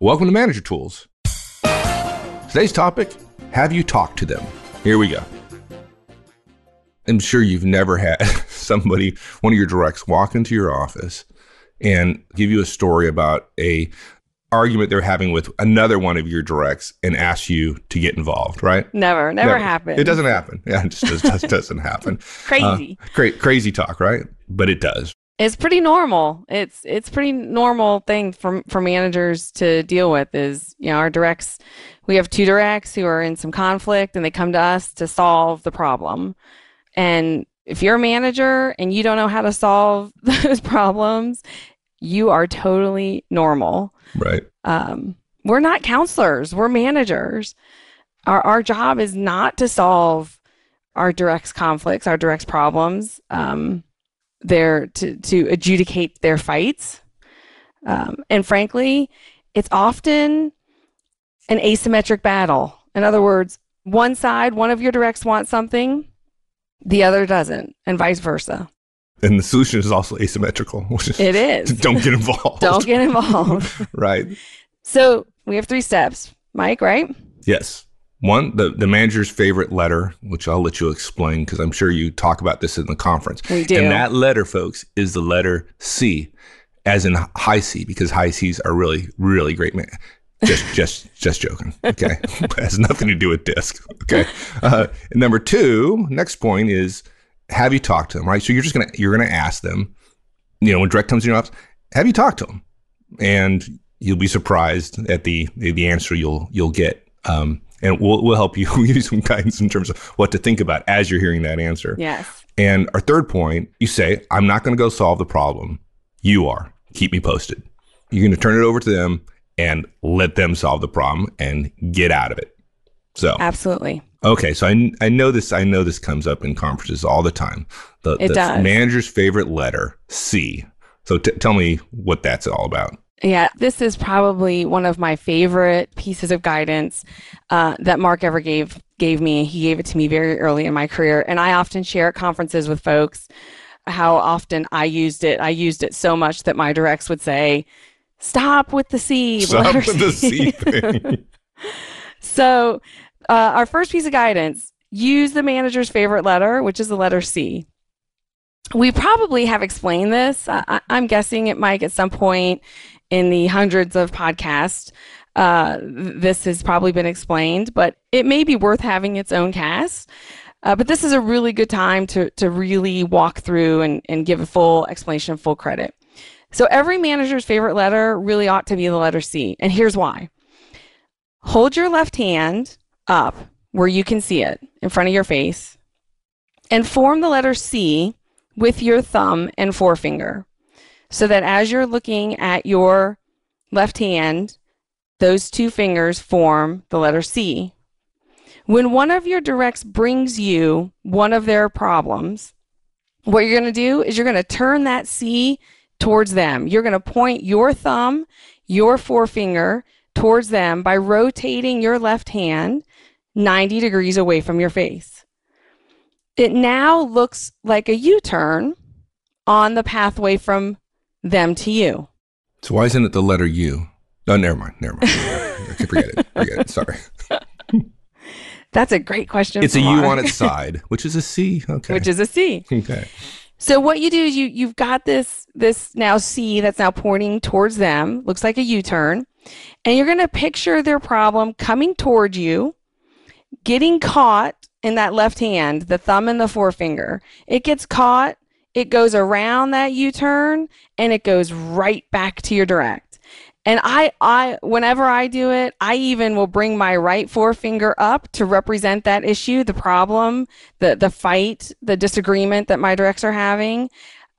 Welcome to Manager Tools. Today's topic Have you talked to them? Here we go. I'm sure you've never had somebody, one of your directs, walk into your office and give you a story about a argument they're having with another one of your directs and ask you to get involved, right? Never, never, never. happened. It doesn't happen. Yeah, it just, just doesn't happen. crazy. Uh, cra- crazy talk, right? But it does. It's pretty normal. It's it's pretty normal thing for for managers to deal with is, you know, our directs we have two directs who are in some conflict and they come to us to solve the problem. And if you're a manager and you don't know how to solve those problems, you are totally normal. Right. Um, we're not counselors, we're managers. Our, our job is not to solve our directs conflicts, our directs problems. Um, they're to, to adjudicate their fights. Um, and frankly, it's often an asymmetric battle. In other words, one side, one of your directs wants something, the other doesn't, and vice versa. And the solution is also asymmetrical. It is. Don't get involved. Don't get involved. right. So we have three steps, Mike, right? Yes. One, the, the manager's favorite letter, which I'll let you explain because I'm sure you talk about this in the conference. We do. And that letter, folks, is the letter C, as in high C, because high C's are really, really great. Man. Just, just, just joking. Okay, it has nothing to do with DiSC. Okay. Uh, number two, next point is have you talked to them? Right. So you're just gonna you're gonna ask them. You know, when direct comes in your office, have you talked to them? And you'll be surprised at the the answer you'll you'll get. Um, and we'll we'll help you give you some guidance in terms of what to think about as you're hearing that answer. Yes. And our third point, you say, I'm not going to go solve the problem. You are. Keep me posted. You're going to turn it over to them and let them solve the problem and get out of it. So absolutely. Okay, so I, I know this. I know this comes up in conferences all the time. The, it the does. manager's favorite letter, C. So t- tell me what that's all about. Yeah, this is probably one of my favorite pieces of guidance uh, that Mark ever gave gave me. He gave it to me very early in my career, and I often share at conferences with folks how often I used it. I used it so much that my directs would say, Stop with the C. Stop with the C thing. so, uh, our first piece of guidance use the manager's favorite letter, which is the letter C. We probably have explained this. I, am guessing it might at some point in the hundreds of podcasts. Uh, this has probably been explained, but it may be worth having its own cast. Uh, but this is a really good time to, to really walk through and, and give a full explanation, full credit. So every manager's favorite letter really ought to be the letter C. And here's why. Hold your left hand up where you can see it in front of your face and form the letter C with your thumb and forefinger so that as you're looking at your left hand, those two fingers form the letter C. When one of your directs brings you one of their problems, what you're going to do is you're going to turn that C towards them. You're going to point your thumb, your forefinger towards them by rotating your left hand 90 degrees away from your face. It now looks like a U turn on the pathway from them to you. So, why isn't it the letter U? No, never mind. Never mind. okay, forget it. Forget it. Sorry. That's a great question. It's a U on its side, which is a C. Okay. Which is a C. Okay. So what you do is you you've got this this now C that's now pointing towards them, looks like a U-turn, and you're going to picture their problem coming towards you, getting caught in that left hand, the thumb and the forefinger. It gets caught, it goes around that U-turn and it goes right back to your direct. And I, I, whenever I do it, I even will bring my right forefinger up to represent that issue, the problem, the, the fight, the disagreement that my directs are having,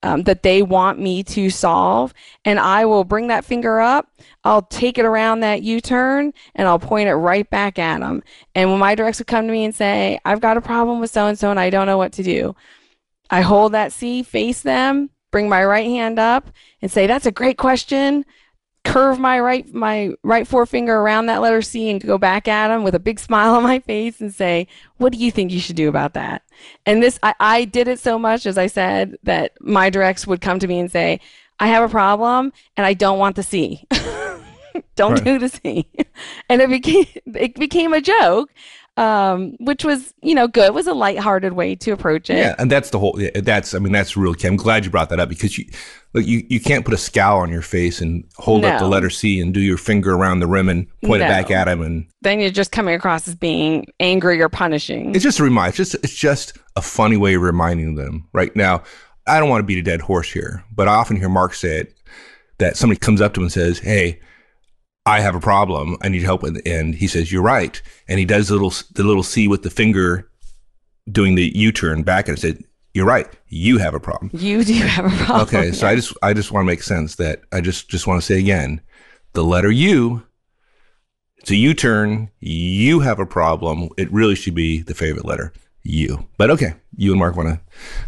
um, that they want me to solve. And I will bring that finger up. I'll take it around that U-turn and I'll point it right back at them. And when my directs would come to me and say, I've got a problem with so and so and I don't know what to do, I hold that C, face them, bring my right hand up and say, that's a great question curve my right my right forefinger around that letter C and go back at them with a big smile on my face and say, "What do you think you should do about that?" And this I, I did it so much, as I said, that my directs would come to me and say, "I have a problem and I don't want the C." don't Right. do the C. And it became it became a joke, um, which was you know good. It was a lighthearted way to approach it. Yeah, and that's the whole. That's I mean that's real. I'm glad you brought that up because you, look, you you can't put a scowl on your face and hold up the letter C and do your finger around the rim and point it back at him and Then you're just coming across as being angry or punishing. It's just a reminder. It's just it's just a funny way of reminding them. Right now, I don't want to beat a dead horse here, but I often hear Mark say it that somebody comes up to him and says, "Hey, I have a problem. I need help." with," And he says, "You're right." And he does the little the little C with the finger, doing the U turn back, and I said, "You're right. You have a problem." you do have a problem. Okay, so I just I just want to make sense that I just just want to say again, the letter U. It's a U turn. You have a problem. It really should be the favorite letter U. But okay, you and Mark want to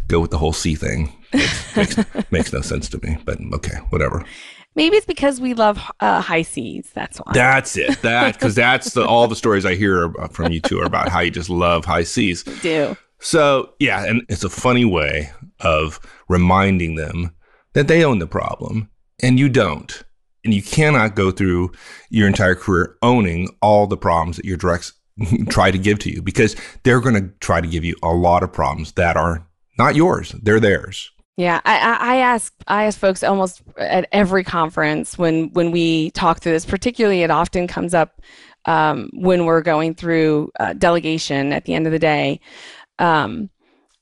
go with the whole C thing. Makes, makes, makes no sense to me. But okay, whatever. Maybe it's because we love uh, high seas. That's why. That's it. That because that's the, all the stories I hear from you two are about how you just love high seas. We do. So, yeah, and it's a funny way of reminding them that they own the problem and you don't. And you cannot go through your entire career owning all the problems that your directs try to give to you because they're going to try to give you a lot of problems that are not yours, they're theirs. Yeah, I, I, ask I ask folks almost at every conference when when we talk through this. Particularly, it often comes up um, when we're going through uh, delegation at the end of the day. Um,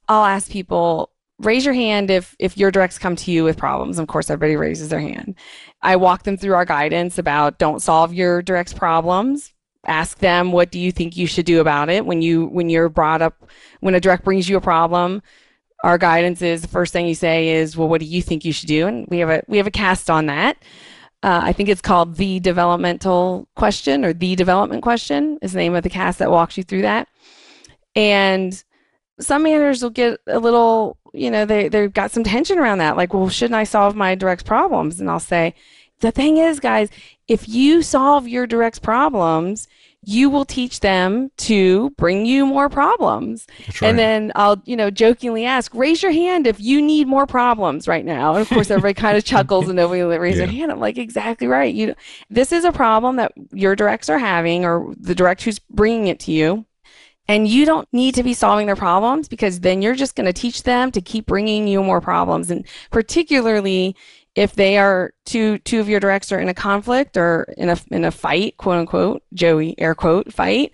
I'll ask people raise your hand if if your directs come to you with problems. Of course, everybody raises their hand. I walk them through our guidance about don't solve your directs problems. Ask them what do you think you should do about it when you when you're brought up when a direct brings you a problem our guidance is the first thing you say is well what do you think you should do? And we have a we have a cast on that. Uh, i think it's called the developmental question or the development question is the name of the cast that walks you through that. And some managers will get a little you know they, they've got some tension around that. Like well shouldn't i solve my direct problems? And i'll say the thing is guys if you solve your direct problems you will teach them to bring you more problems That's and then I'll, you know, jokingly ask, raise your hand if you need more problems right now. And of course, everybody kind of chuckles and nobody will raise their hand. I'm like, exactly right. You, this is a problem that your directs are having, or the direct who's bringing it to you. And you don't need to be solving their problems because then you're just going to teach them to keep bringing you more problems. And particularly if they are two two of your directs are in a conflict or in a in a fight, quote unquote, Joey air quote fight,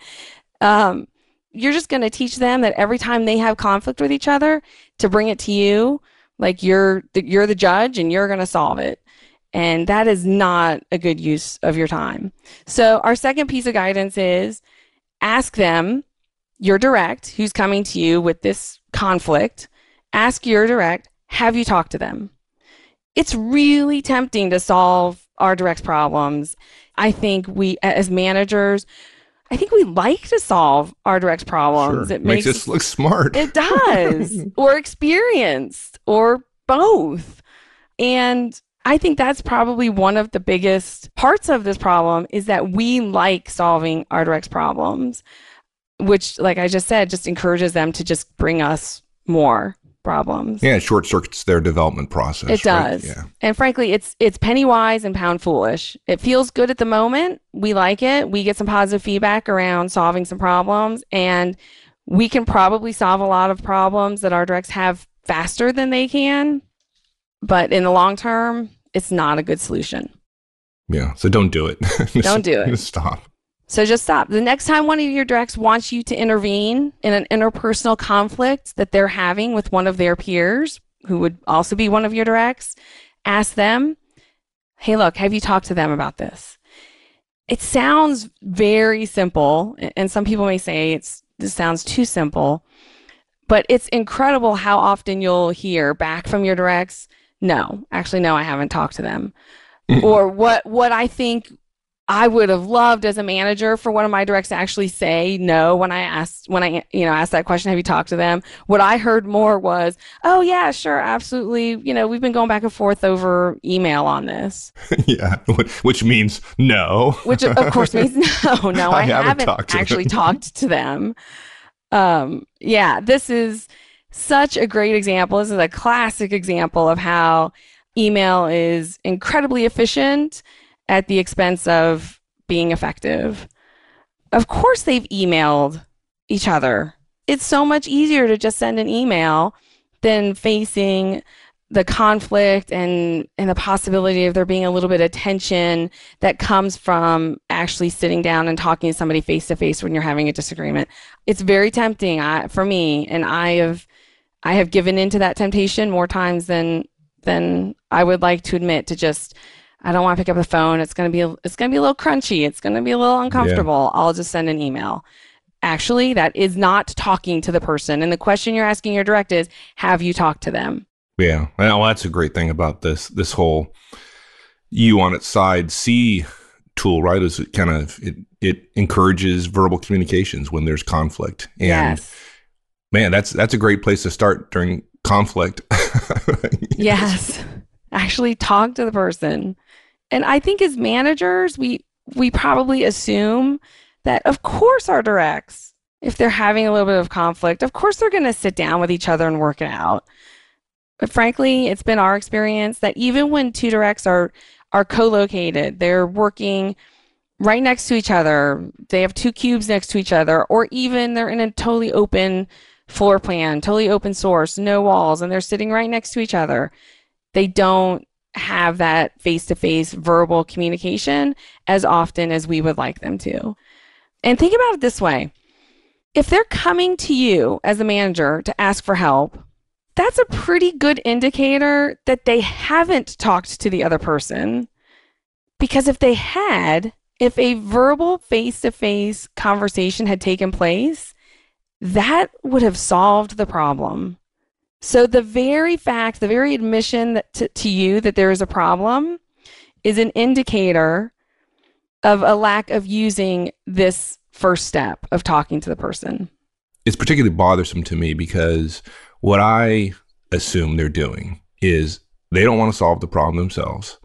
um, you're just going to teach them that every time they have conflict with each other, to bring it to you, like you're the, you're the judge and you're going to solve it. And that is not a good use of your time. So our second piece of guidance is ask them, your direct, who's coming to you with this conflict, ask your direct, have you talked to them? It's really tempting to solve our direct's problems. I think we, as managers, I think we like to solve our direct problems. Sure. It makes, makes, us look smart. it does, or experienced, or both. And I think that's probably one of the biggest parts of this problem is that we like solving our direct problems, which, like I just said, just encourages them to just bring us more problems. yeah, it short circuits their development process. It right? does. Yeah. And frankly, it's it's penny wise and pound foolish. It feels good at the moment. We like it. We get some positive feedback around solving some problems and we can probably solve a lot of problems that our directs have faster than they can. But in the long term, it's not a good solution. Yeah. So don't do it. Don't do it. Stop. So just stop. The next time one of your directs wants you to intervene in an interpersonal conflict that they're having with one of their peers, who would also be one of your directs, ask them, hey, look, have you talked to them about this? It sounds very simple, and some people may say it's this sounds too simple, but it's incredible how often you'll hear back from your directs, no, actually, no, I haven't talked to them. or what what I think I would have loved as a manager for one of my directs to actually say no when I asked when I you know asked that question have you talked to them what I heard more was oh yeah sure absolutely you know we've been going back and forth over email on this yeah. Which means no. which of course means no no I, I haven't haven't, talked actually them. talked to them um yeah this is such a great example this is a classic example of how email is incredibly efficient at the expense of being effective. Of course, they've emailed each other. It's so much easier to just send an email than facing the conflict and and the possibility of there being a little bit of tension that comes from actually sitting down and talking to somebody face to face when you're having a disagreement. It's very tempting I, for me, and I have I have given into that temptation more times than than I would like to admit. To just I don't want to pick up the phone. It's gonna be it's gonna be a little crunchy. It's gonna be a little uncomfortable. Yeah. I'll just send an email. Actually, that is not talking to the person. And the question you're asking your direct is, have you talked to them? Yeah, well, that's a great thing about this this whole you on its side C tool, right? Is it kind of it it encourages verbal communications when there's conflict. And yes. man, that's that's a great place to start during conflict. yes. Actually talk to the person. And I think as managers, we we probably assume that of course our directs, if they're having a little bit of conflict, of course they're going to sit down with each other and work it out. But frankly, it's been our experience that even when two directs are are co-located, they're working right next to each other. They have two cubes next to each other, or even they're in a totally open floor plan, totally open source, no walls, and they're sitting right next to each other. They don't have that face to face verbal communication as often as we would like them to. And think about it this way if they're coming to you as a manager to ask for help, that's a pretty good indicator that they haven't talked to the other person. Because if they had, if a verbal face to face conversation had taken place, that would have solved the problem. So the very fact, the very admission that to, to you that there is a problem is an indicator of a lack of using this first step of talking to the person. It's particularly bothersome to me because what I assume they're doing is they don't want to solve the problem themselves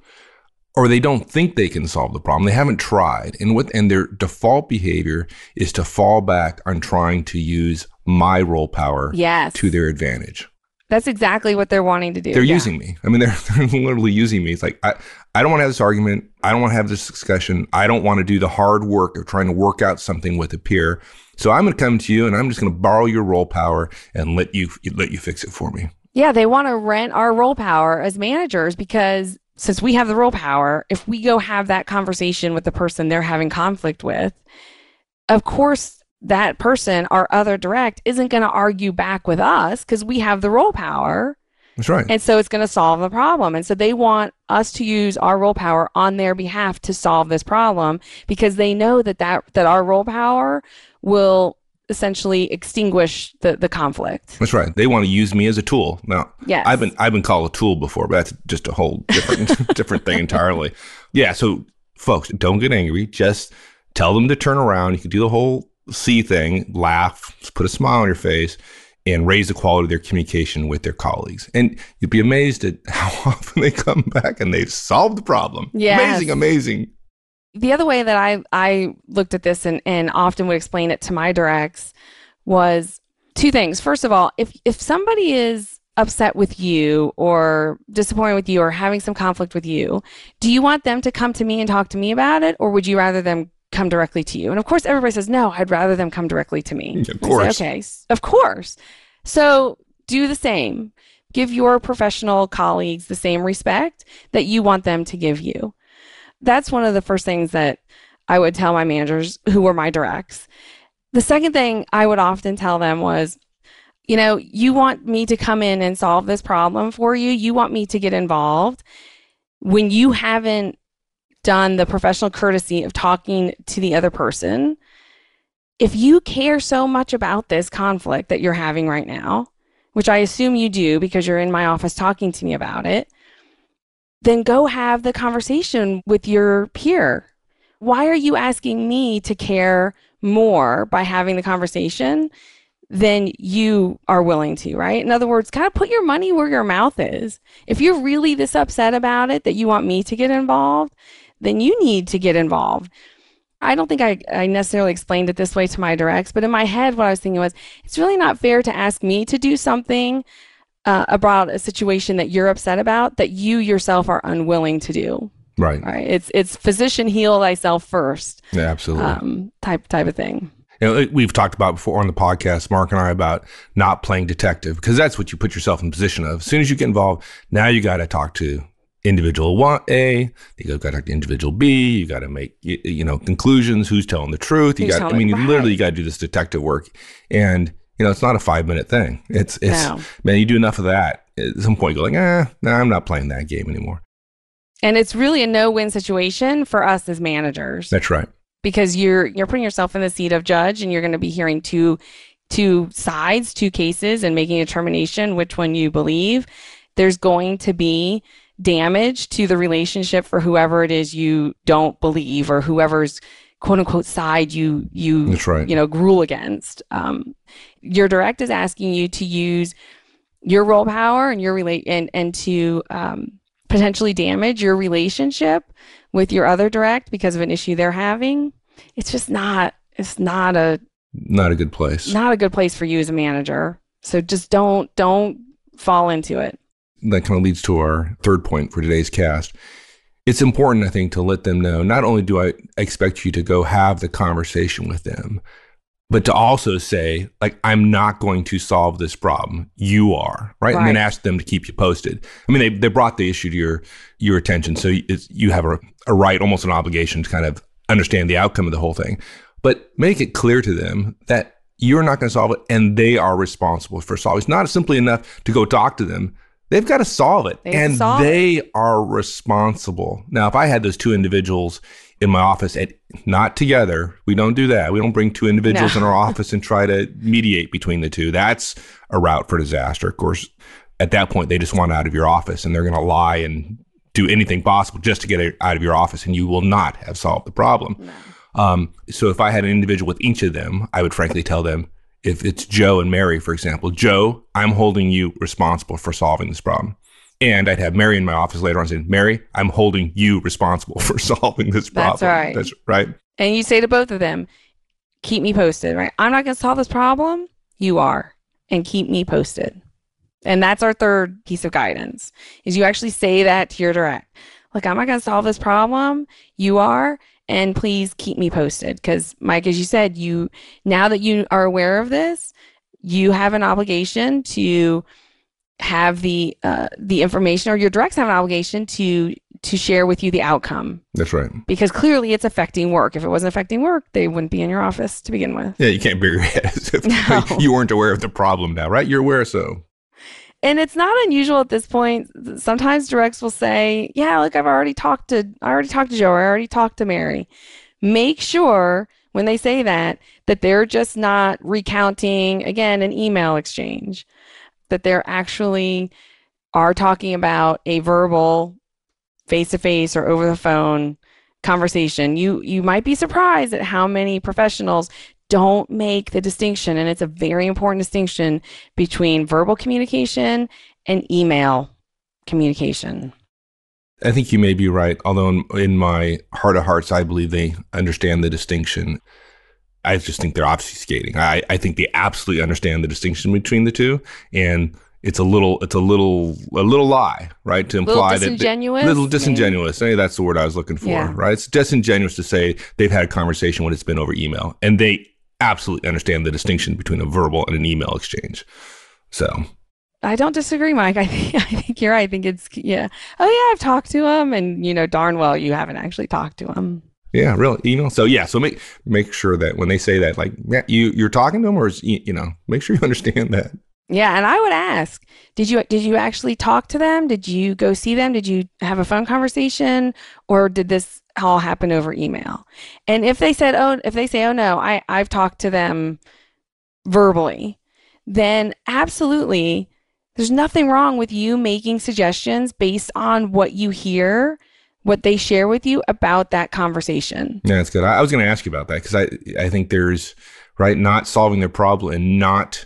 or they don't think they can solve the problem. They haven't tried. And what and their default behavior is to fall back on trying to use my role power yes. to their advantage. That's exactly what they're wanting to do. They're yeah. using me. I mean, they're, they're literally using me. It's like, I, I don't want to have this argument. I don't want to have this discussion. I don't want to do the hard work of trying to work out something with a peer. So I'm going to come to you and I'm just going to borrow your role power and let you, let you fix it for me. Yeah. They want to rent our role power as managers because since we have the role power, if we go have that conversation with the person they're having conflict with, of course, that person, our other direct, isn't going to argue back with us because we have the role power. That's right. And so it's going to solve the problem. And so they want us to use our role power on their behalf to solve this problem because they know that that, that our role power will essentially extinguish the, the conflict. That's right. They want to use me as a tool. Now, yes. I've been I've been called a tool before, but that's just a whole different different thing entirely. Yeah, so folks, don't get angry. Just tell them to turn around. You can do the whole C thing, laugh, put a smile on your face, and raise the quality of their communication with their colleagues. And you'd be amazed at how often they come back and they've solved the problem. Yes. Amazing, amazing. The other way that I, I looked at this and, and often would explain it to my directs was two things. First of all, if, if somebody is upset with you or disappointed with you or having some conflict with you, do you want them to come to me and talk to me about it? Or would you rather them come directly to you? And of course, everybody says, no, I'd rather them come directly to me. Mm, of course. Say, okay, of course. So do the same. Give your professional colleagues the same respect that you want them to give you. That's one of the first things that I would tell my managers who were my directs. The second thing I would often tell them was, you know, you want me to come in and solve this problem for you. You want me to get involved. When you haven't done the professional courtesy of talking to the other person, if you care so much about this conflict that you're having right now, which I assume you do because you're in my office talking to me about it, then go have the conversation with your peer. Why are you asking me to care more by having the conversation than you are willing to, right? In other words, kind of put your money where your mouth is. If you're really this upset about it that you want me to get involved, then you need to get involved. I don't think I, I necessarily explained it this way to my directs, but in my head, what I was thinking was it's really not fair to ask me to do something uh, about a situation that you're upset about that you yourself are unwilling to do. Right. Right. It's it's physician heal thyself first. Yeah, absolutely. Um, type type of thing. You know, we've talked about before on the podcast, Mark and I, about not playing detective because that's what you put yourself in position of. As soon as you get involved, now you got to talk to individual want A, you got to talk to individual B, you got to make you, you know conclusions. Who's telling the truth? You got. I mean, right. literally, you got to do this detective work, and you know, it's not a five minute thing. It's it's No. man, you do enough of that. At some point, you go like, ah, no, I'm not playing that game anymore. And it's really a no-win situation for us as managers. That's right. because you're you're putting yourself in the seat of judge and you're going to be hearing two two sides two cases and making a determination which one you believe there's going to be damage to the relationship for whoever it is you don't believe or whoever's quote unquote side you you That's right. you know rule against um, your direct is asking you to use your role power and your relate and and to um, potentially damage your relationship with your other direct because of an issue they're having it's just not it's not a Not a good place. not a good place for you as a manager so just don't don't fall into it that kind of leads to our third point for today's cast. It's important, I think, to let them know not only do I expect you to go have the conversation with them, but to also say, like, I'm not going to solve this problem. You are, right? And then ask them to keep you posted. I mean, they, they brought the issue to your your attention. So it's, you have a, a right, almost an obligation to kind of understand the outcome of the whole thing. But make it clear to them that you're not going to solve it and they are responsible for solving. It's not simply enough to go talk to them. They've got to solve it. They and solve it. they are responsible. Now, if I had those two individuals in my office at not together, we don't do that. We don't bring two individuals No. in our office and try to mediate between the two. That's a route for disaster. Of course, at that point, they just want out of your office and they're going to lie and do anything possible just to get out of your office, and you will not have solved the problem. Um, so if I had an individual with each of them, I would frankly tell them, if it's Joe and Mary, for example, Joe, I'm holding you responsible for solving this problem. And I'd have Mary in my office later on saying, Mary, I'm holding you responsible for solving this problem. That's right. That's right. and you say to both of them keep me posted right i'm not going to solve this problem you are and keep me posted and that's our third piece of guidance is you actually say that to your direct look i'm not going to solve this problem you are and please keep me posted because mike as you said you now that you are aware of this you have an obligation to have the uh, the information or your directs have an obligation to to share with you the outcome That's right. because clearly it's affecting work. If it wasn't affecting work, they wouldn't be in your office to begin with. Yeah, you can't bury your head No. you weren't aware of the problem now, right? You're aware, so And it's not unusual at this point. Sometimes directs will say, "Yeah, look, I've already talked to I already talked to Joe, or I already talked to Mary." Make sure when they say that that they're just not recounting again an email exchange, that they're actually are talking about a verbal face to face or over the phone conversation. You you might be surprised at how many professionals don't make the distinction and it's a very important distinction between verbal communication and email communication. I think you may be right. Although in, in my heart of hearts, I believe they understand the distinction. I just think they're obfuscating. I, I think they absolutely understand the distinction between the two, and it's a little it's a little a little lie, right? To Little imply that they- disingenuous, little maybe? disingenuous. Hey, that's the word I was looking for, Yeah. right? It's disingenuous to say they've had a conversation when it's been over email, and they absolutely understand the distinction between a verbal and an email exchange. So I don't disagree, Mike. I think I think you're right. I think it's yeah. Oh yeah, I've talked to him, and you know darn well you haven't actually talked to him. Yeah, really. Email. So yeah, so make make sure that when they say that, like, yeah, you you're talking to them, or is, you you know, make sure you understand that. Yeah, and I would ask, did you did you actually talk to them? Did you go see them? Did you have a phone conversation, or did this all happen over email? And if they said, oh, if they say, oh no, I I've talked to them verbally, then absolutely, there's nothing wrong with you making suggestions based on what you hear, what they share with you about that conversation. Yeah, that's good. I, I was going to ask you about that because I I think there's right not solving their problem and not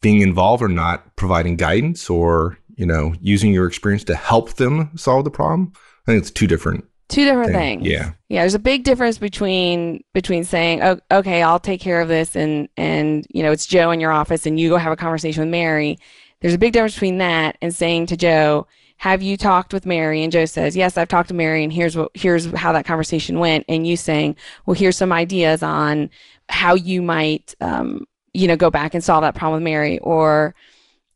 being involved or not providing guidance or you know using your experience to help them solve the problem. I think it's two different Two different things. things. Yeah, Yeah, there's a big difference between between saying, oh, "Okay, I'll take care of this," and and you know it's Joe in your office, and you go have a conversation with Mary. There's a big difference between that and saying to Joe, have you talked with Mary? And Joe says, yes, I've talked to Mary and here's what, here's how that conversation went. And you saying, well, here's some ideas on how you might, um, you know, go back and solve that problem with Mary or,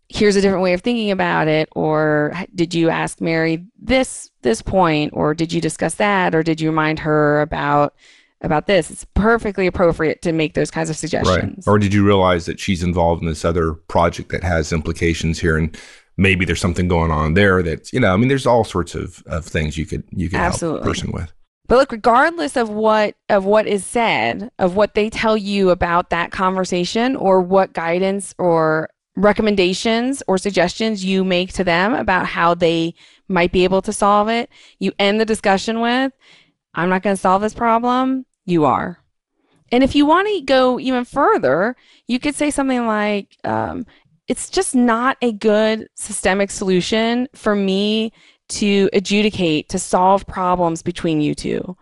here's a different way of thinking about it or did you ask mary this this point or did you discuss that or did you remind her about about this? It's perfectly appropriate to make those kinds of suggestions. Right or did you realize that she's involved in this other project that has implications here and maybe there's something going on there that's you know i mean there's all sorts of, of things you could you could Absolutely. help a person with. But look regardless of what of what is said of what they tell you about that conversation or what guidance or recommendations or suggestions you make to them about how they might be able to solve it, you end the discussion with, I'm not going to solve this problem. You are. And if you want to go even further, you could say something like, um, it's just not a good systemic solution for me to adjudicate, to solve problems between you two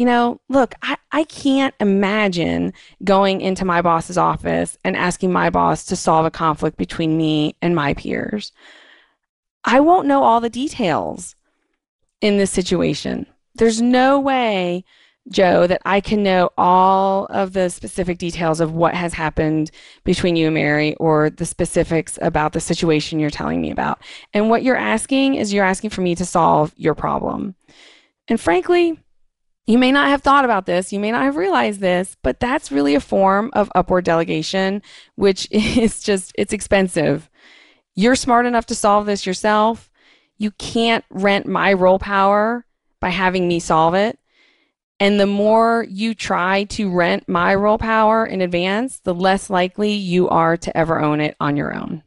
you know, look, I, I can't imagine going into my boss's office and asking my boss to solve a conflict between me and my peers. I won't know all the details in this situation. There's no way, Joe, that I can know all of the specific details of what has happened between you and Mary or the specifics about the situation you're telling me about. And what you're asking is you're asking for me to solve your problem. And frankly, you may not have thought about this, you may not have realized this, but that's really a form of upward delegation, which is just, it's expensive. You're smart enough to solve this yourself. You can't rent my role power by having me solve it. And the more you try to rent my role power in advance, the less likely you are to ever own it on your own.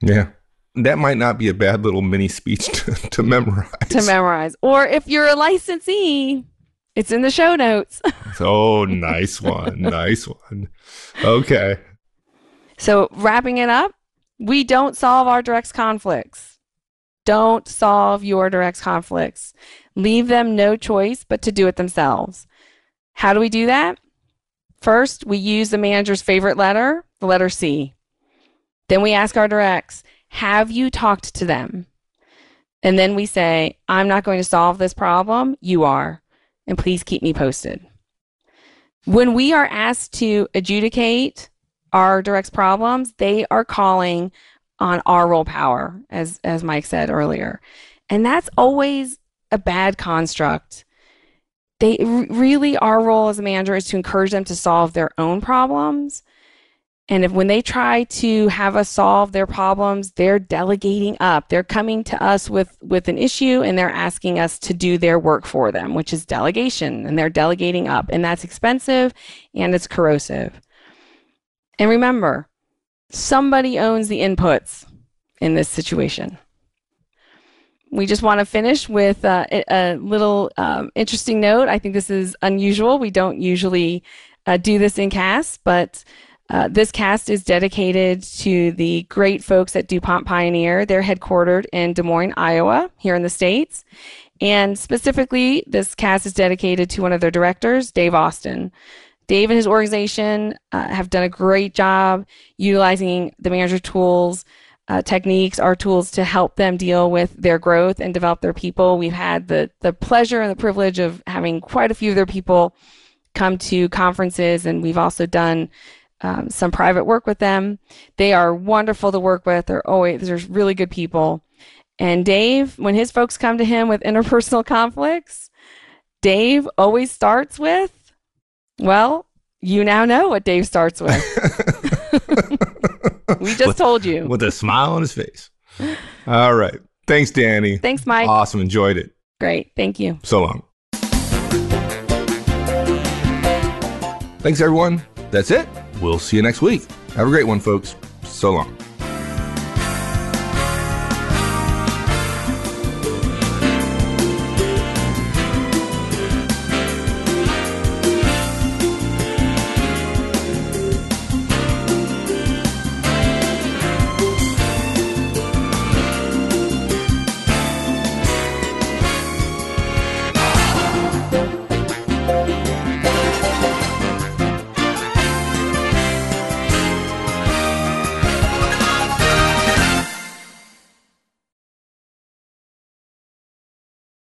Yeah. That might not be a bad little mini speech to, to memorize. To memorize. Or if you're a licensee, it's in the show notes. oh, nice one. nice one. Okay. So, wrapping it up, we don't solve our direct conflicts. Don't solve your direct conflicts. Leave them no choice but to do it themselves. How do we do that? First, we use the manager's favorite letter, the letter C. Then we ask our directs, have you talked to them? And then we say, I'm not going to solve this problem. You are and please keep me posted. When we are asked to adjudicate our directs problems, they are calling on our role power, as, as Mike said earlier. And that's always a bad construct. They really, our role as a manager is to encourage them to solve their own problems and if when they try to have us solve their problems, they're delegating up. They're coming to us with, with an issue and they're asking us to do their work for them, which is delegation. And they're delegating up. And that's expensive and it's corrosive. And remember, somebody owns the inputs in this situation. We just want to finish with uh, a, little um, interesting note. I think this is unusual. We don't usually uh, do this in CAS, but uh, this cast is dedicated to the great folks at DuPont Pioneer. They're headquartered in Des Moines, Iowa, here in the States. And specifically, this cast is dedicated to one of their directors, Dave Austin. Dave and his organization uh, have done a great job utilizing the manager tools, uh, techniques, our tools to help them deal with their growth and develop their people. We've had the, the pleasure and the privilege of having quite a few of their people come to conferences, and we've also done um, some private work with them. They are wonderful to work with. They're always they're really good people. And Dave, when his folks come to him with interpersonal conflicts, Dave always starts with, well, you now know what Dave starts with. we just with, told you. With a smile on his face. All right. Thanks, Danny. Thanks, Mike. Awesome. Enjoyed it. Great. Thank you. So long. Thanks, everyone. That's it. We'll see you next week. Have a great one, folks. So long.